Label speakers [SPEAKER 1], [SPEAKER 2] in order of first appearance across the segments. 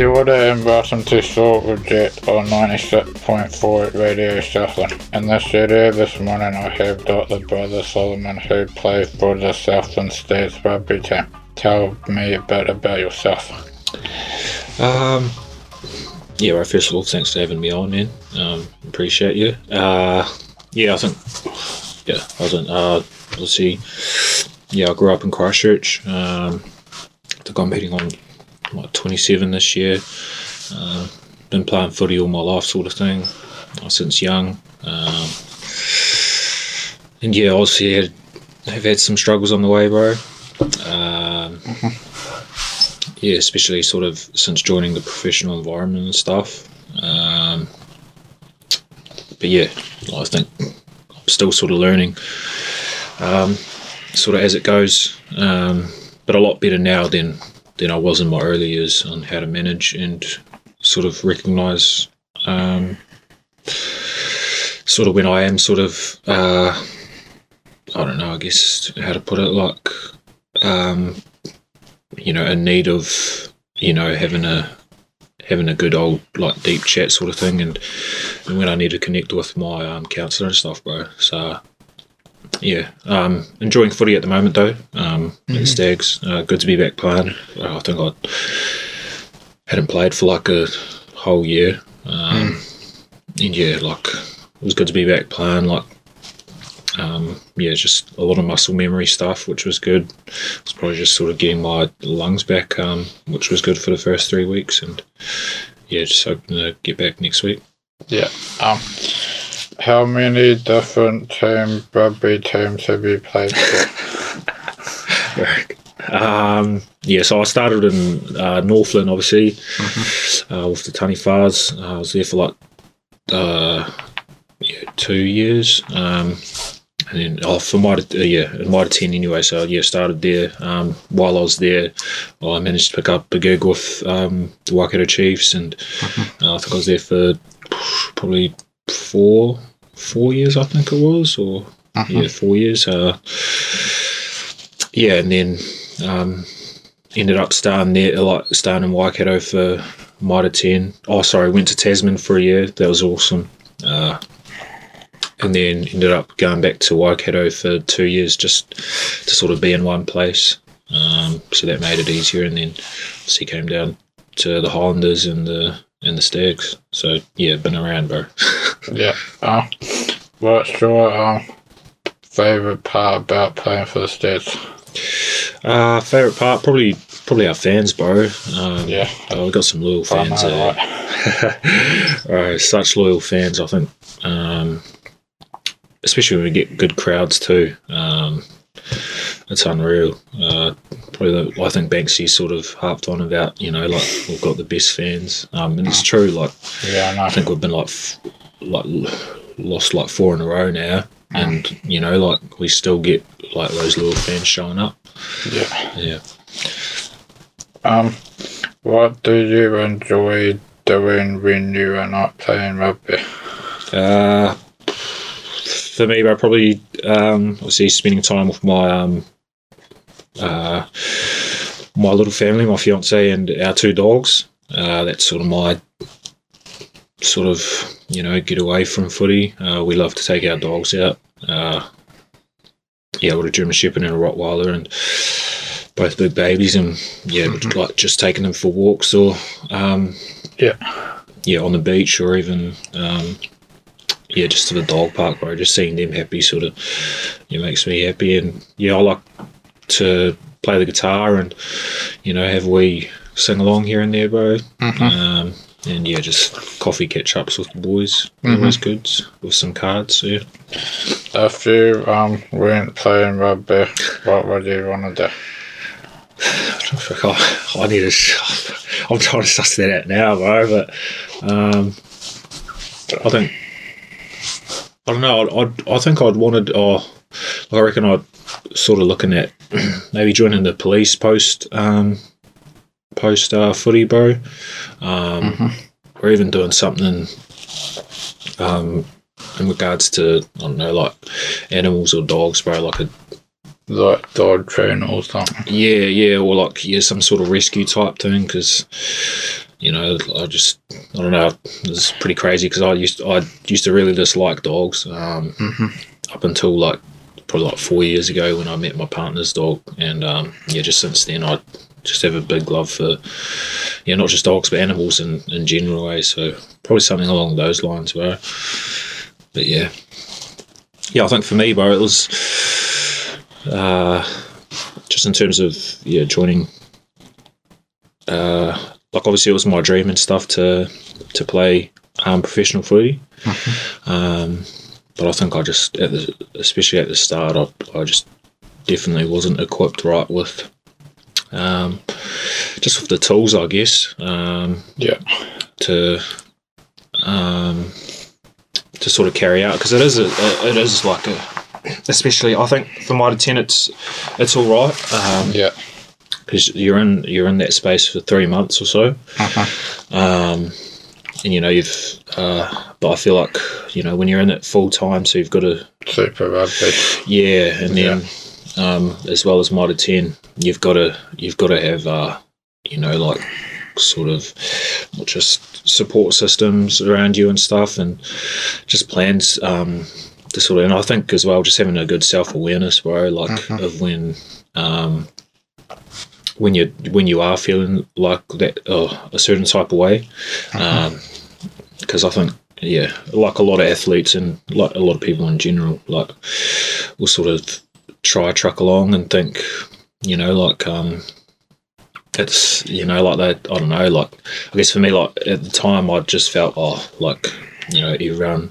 [SPEAKER 1] Kia ora and welcome to Salt Reject on 96.4 Radio Southland. In the studio this morning I have Dr. Brother Solomon who plays for the Southland Stags rugby team. Tell me a bit about yourself.
[SPEAKER 2] Um, yeah, well, first of all, thanks for having me on, man. Um, appreciate you. Uh, yeah, I think, yeah, I was in, uh, let's see, yeah, I grew up in Christchurch. Um, I think I'm heading on like 27 this year. Uh, been playing footy all my life, sort of thing, since young. Um, and yeah, obviously had, have had some struggles on the way, bro. Um, yeah, especially sort of since joining the professional environment and stuff. Um, but yeah, I think I'm still sort of learning, um, sort of as it goes. Um, but a lot better now than than I was in my early years on how to manage and sort of recognise um, sort of when I am sort of uh, I don't know I guess how to put it like um, you know in need of you know having a having a good old like deep chat sort of thing. And, and when I need to connect with my um, counsellor and stuff bro. So yeah, um, enjoying footy at the moment though. Um, mm-hmm. Stags, uh, good to be back playing. Uh, I think I hadn't played for like a whole year, um, mm. and yeah, like it was good to be back playing. Like, um, yeah, just a lot of muscle memory stuff, which was good. It's probably just sort of getting my lungs back, um, which was good for the first three weeks, and yeah, just hoping to get back next week.
[SPEAKER 1] Yeah. Um, how many different team rugby teams have you played for?
[SPEAKER 2] um, yeah, so I started in uh, Northland, obviously, mm-hmm. uh, with the Taniwhas. Uh, I was there for like uh, yeah, two years. Um, and then, oh, for my, uh, yeah, in Mitre 10 anyway, so yeah, started there. Um, while I was there, I managed to pick up a gig with um, the Waikato Chiefs, and mm-hmm. uh, I think I was there for probably four four years, I think it was, or uh-huh. yeah, four years. Uh, yeah, and then um, ended up staying there, like staying in Waikato for Mitre ten. Oh, sorry, went to Tasman for a year. That was awesome. Uh, and then ended up going back to Waikato for two years just to sort of be in one place. Um, so that made it easier. And then he came down to the Highlanders and the and the Stags. So yeah, been around, bro.
[SPEAKER 1] yeah. Uh, what's your um, favorite part about playing for the Stags?
[SPEAKER 2] Uh, favorite part probably probably our fans, bro. Um,
[SPEAKER 1] yeah,
[SPEAKER 2] uh, we've got some loyal fans. Know, right? such loyal fans. I think, um, especially when we get good crowds too. Um, it's unreal. Uh, probably, the, I think Banksy sort of harped on about, you know, like we've got the best fans, um, and it's true. Like,
[SPEAKER 1] yeah, I,
[SPEAKER 2] I think we've been like, like lost like four in a row now, and you know, like we still get like those little fans showing up.
[SPEAKER 1] Yeah,
[SPEAKER 2] yeah.
[SPEAKER 1] Um, what do you enjoy doing when you are not playing rugby?
[SPEAKER 2] Uh, for me, I probably um, obviously spending time with my um, uh, my little family, my fiance, and our two dogs. Uh, that's sort of my sort of you know get away from footy. Uh, we love to take our dogs out. Uh, yeah, with a German Shepherd and a Rottweiler, and both big babies, and yeah, mm-hmm. like just taking them for walks or um,
[SPEAKER 1] yeah,
[SPEAKER 2] yeah, on the beach or even um, yeah, just to the dog park, bro. Just seeing them happy sort of it makes me happy, and yeah, I like to play the guitar and you know have we sing along here and there, bro. Mm-hmm. Um, and yeah, just coffee catch ups with the boys. Mm-hmm. Always good with some cards. Yeah.
[SPEAKER 1] If you um weren't playing rugby, what would you want to do?
[SPEAKER 2] I, I need to. I'm trying to suss that out now, bro. But um, I think I don't know. I'd, I think I'd wanted. Oh, I reckon I'd sort of looking at maybe joining the police post um, post uh, footy, bro, um, or even doing something um, in regards to I don't know, like animals or dogs, bro, like a
[SPEAKER 1] Like dog train or something.
[SPEAKER 2] yeah, yeah, or like yeah, some sort of rescue type thing. Because you know, I just I don't know. It's pretty crazy because I used I used to really dislike dogs um, up until like probably like four years ago when I met my partner's dog, and um, yeah, just since then I just have a big love for yeah, not just dogs but animals in in general. Way so probably something along those lines, bro. But yeah, yeah, I think for me, bro, it was uh, just in terms of yeah joining uh, like obviously it was my dream and stuff to to play um, professional footy um, but I think I just at the, especially at the start I, I just definitely wasn't equipped right with um, just with the tools I guess um,
[SPEAKER 1] Yeah.
[SPEAKER 2] to um, to sort of carry out because it is a, it is like a especially I think for Mitre 10 it's it's all right um,
[SPEAKER 1] Yeah.
[SPEAKER 2] because you're in you're in that space for three months or so Uh-huh. um, and you know you've uh, but I feel like you know when you're in it full time so you've got to
[SPEAKER 1] Super rugby.
[SPEAKER 2] yeah and then um, as well as Mitre 10 you've got to you've got to have uh, you know like sort of just support systems around you and stuff and just plans um, to sort of and I think as well just having a good self awareness bro like of when um, when you when you are feeling like that oh, a certain type of way because I think yeah like a lot of athletes and like a lot of people in general like will sort of try truck along and think you know like um it's you know like that I don't know like I guess for me like at the time I just felt oh like you know everyone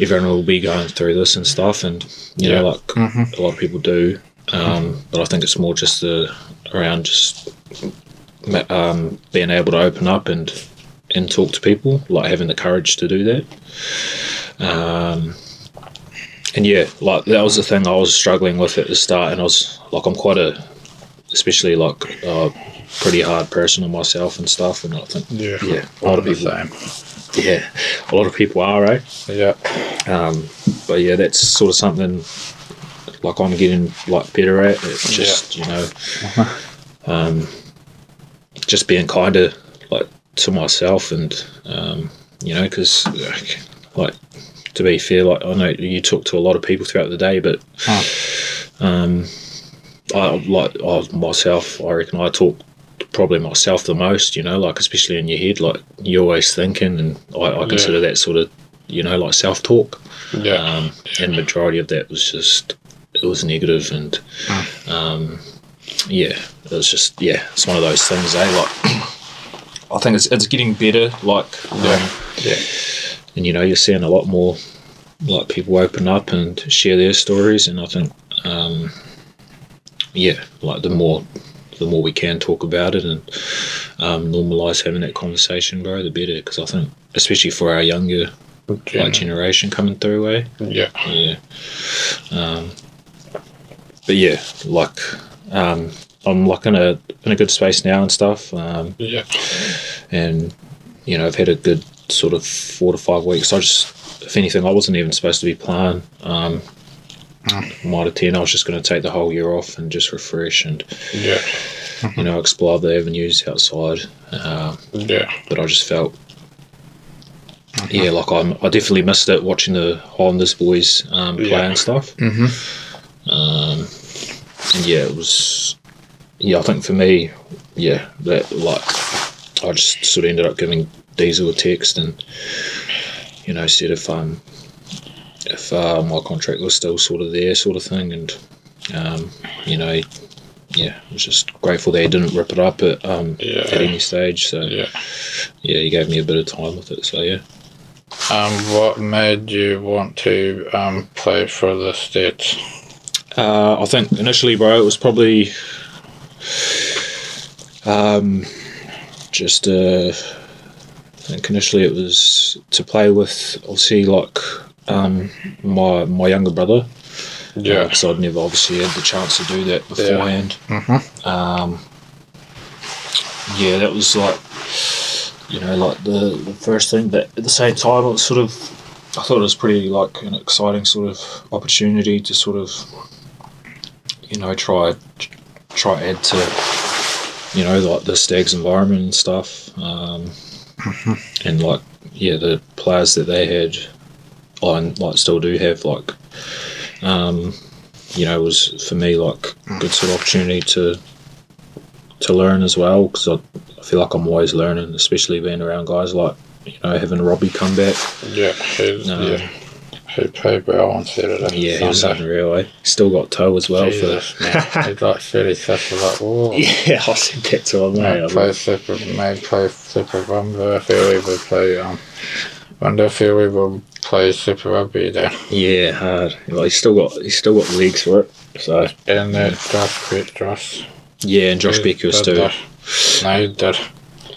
[SPEAKER 2] everyone will be going through this and stuff and you know like a lot of people do um but I think it's more just the around just um being able to open up and and talk to people like having the courage to do that. Um and yeah like that was the thing I was struggling with at the start and I was like I'm quite a especially like uh, pretty hard person on myself and stuff and I think
[SPEAKER 1] Yeah.
[SPEAKER 2] yeah a lot of people
[SPEAKER 1] same.
[SPEAKER 2] yeah a lot of people are eh
[SPEAKER 1] Yeah.
[SPEAKER 2] um, but yeah that's sort of something like I'm getting like better at it's just you know um, just being kinder like to myself and um, you know because like to be fair like I know you talk to a lot of people throughout the day but um, I like I, myself I reckon I talk probably myself the most you know like especially in your head like you're always thinking and I, I consider that sort of you know like self-talk
[SPEAKER 1] Yeah.
[SPEAKER 2] um, and majority of that was just it was negative and um, yeah it was just yeah it's one of those things eh like I think it's, it's getting better like
[SPEAKER 1] Yeah.
[SPEAKER 2] um,
[SPEAKER 1] yeah.
[SPEAKER 2] And you know you're seeing a lot more like people open up and share their stories and I think um, yeah like the more the more we can talk about it and um, normalize having that conversation bro the better because I think especially for our younger like generation coming through eh
[SPEAKER 1] Yeah.
[SPEAKER 2] yeah. Um, but yeah, like um, I'm like in a in a good space now and stuff. Um,
[SPEAKER 1] Yeah.
[SPEAKER 2] and you know, I've had a good sort of four to five weeks. I just, if anything, I wasn't even supposed to be playing. Um, Mitre ten. I was just going to take the whole year off and just refresh and
[SPEAKER 1] Yeah.
[SPEAKER 2] you know explore the avenues outside. Uh,
[SPEAKER 1] Yeah.
[SPEAKER 2] but I just felt. Yeah, like I'm, I definitely missed it watching the Highlanders boys um, play
[SPEAKER 1] Yeah.
[SPEAKER 2] and stuff. Mm-hmm. Um, and yeah, it was. Yeah, I think for me, yeah, that like I just sort of ended up giving Diesel a text and you know said if um if uh, my contract was still sort of there, sort of thing, and um, you know, yeah, I was just grateful that he didn't rip it up at um
[SPEAKER 1] Yeah.
[SPEAKER 2] at any stage. So
[SPEAKER 1] Yeah.
[SPEAKER 2] yeah, he gave me a bit of time with it. So yeah.
[SPEAKER 1] Um, what made you want to um play for the Stags?
[SPEAKER 2] Uh, I think initially, bro, it was probably Um, just uh, I think initially it was to play with obviously like um, my my younger brother.
[SPEAKER 1] Yeah.
[SPEAKER 2] because I'd never obviously had the chance to do that beforehand.
[SPEAKER 1] Mhm.
[SPEAKER 2] Um, yeah, that was like you know like the, the first thing, but at the same time it was sort of I thought it was pretty like an exciting sort of opportunity to sort of you know try try add to you know like the stags environment and stuff um, and like yeah the players that they had I like still do have like um, you know was for me like a good sort of opportunity to to learn as well because I, I feel like I'm always learning especially being around guys like you know having Robbie come back
[SPEAKER 1] Yeah, yeah. He played well on Saturday.
[SPEAKER 2] yeah he was unreal eh? still got toe as well
[SPEAKER 1] Jesus,
[SPEAKER 2] for
[SPEAKER 1] man. He's like 36, I like, whoa.
[SPEAKER 2] yeah I said that to him
[SPEAKER 1] May play super, may play super rugby. I feel we would play, um, wonder if we will play super rugby then.
[SPEAKER 2] yeah hard well, he's still got he's still got legs for it so
[SPEAKER 1] And that Josh beat Josh.
[SPEAKER 2] yeah and Josh
[SPEAKER 1] He
[SPEAKER 2] Becker was too
[SPEAKER 1] that. No, he did.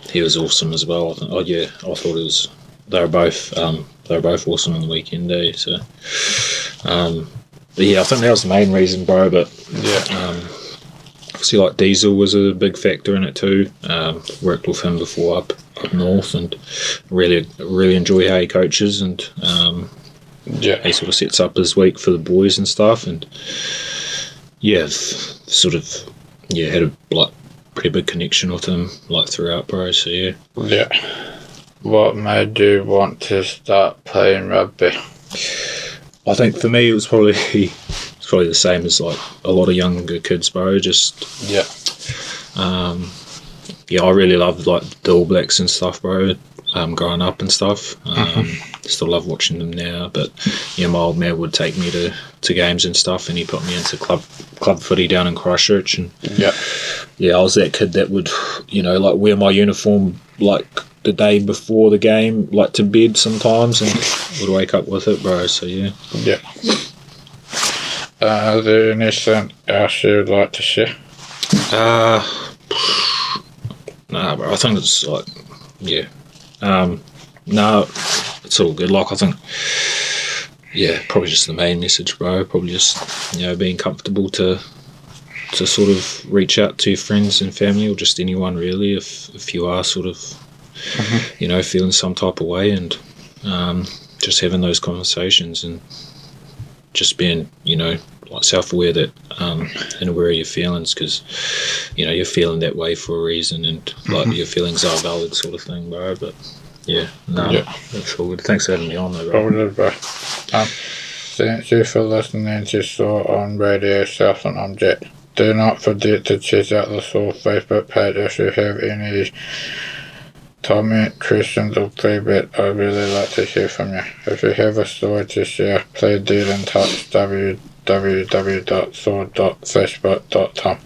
[SPEAKER 2] he was awesome as well. Oh yeah, I thought it was. They were both. Um, they were both awesome on the weekend day. So, um, but yeah, I think that was the main reason, bro. But
[SPEAKER 1] Yeah.
[SPEAKER 2] um, obviously, like Diesel was a big factor in it too. Um, worked with him before up up north, and really really enjoy how he coaches and um,
[SPEAKER 1] Yeah.
[SPEAKER 2] he sort of sets up his week for the boys and stuff. And yeah, sort of yeah had a like pretty big connection with him like throughout, bro. So yeah.
[SPEAKER 1] Yeah. What made you want to start playing rugby?
[SPEAKER 2] I think for me it was probably it's probably the same as like a lot of younger kids, bro. Just
[SPEAKER 1] Yeah.
[SPEAKER 2] um, yeah, I really loved like the All Blacks and stuff, bro. Um, growing up and stuff, um, still love watching them now. But yeah, my old man would take me to, to games and stuff, and he put me into club club footy down in Christchurch, and
[SPEAKER 1] Yeah.
[SPEAKER 2] yeah, I was that kid that would, you know, like wear my uniform like the day before the game, like to bed sometimes, and would wake up with it, bro. So yeah.
[SPEAKER 1] Yeah. Uh, is there anything else you'd like to share?
[SPEAKER 2] Uh, nah, bro. I think it's like, yeah. Um, no, it's all good. Like, I think, yeah, probably just the main message, bro. Probably just, you know, being comfortable to to sort of reach out to friends and family or just anyone really if if you are sort of, you know, feeling some type of way and um, just having those conversations and just being, you know, like self-aware that um, and aware of your feelings because you know you're feeling that way for a reason and like your feelings are valid sort of thing bro but yeah no
[SPEAKER 1] Yeah.
[SPEAKER 2] that's all good thanks for having me on though bro
[SPEAKER 1] Probably, bro. Um, thank you for listening to Saw on Radio Southland. I'm Jet. Do not forget to check out the Saw Facebook page if you have any comment, questions, or feedback. I'd really like to hear from you. If you have a story to share, please get in touch www.saw.facebook.com.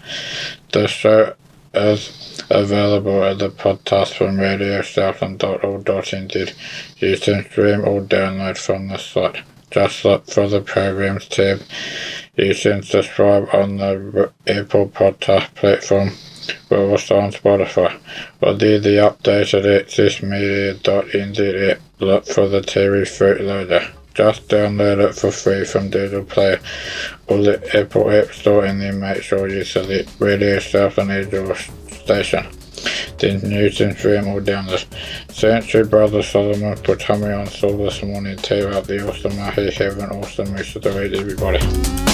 [SPEAKER 1] The show is available at the podcast from Radio radiosouthland.org.nz. You can stream or download from the site. Just look for the programs tab. You can subscribe on the Apple Podcast platform, but also on Spotify. Or do the updated accessmedia.nz app. Look for the Terry Fruit Loader. Just download it for free from Google Play or the Apple App Store and then make sure you select Radio as your station. Then can stream or download. Thank you, Brother Solomon, put coming on Soul this morning. Tear out the awesome mahi. Have an awesome rest of the week, everybody.